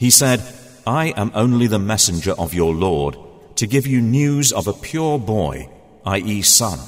He said, I am only the messenger of your Lord to give you news of a pure boy, i.e., son.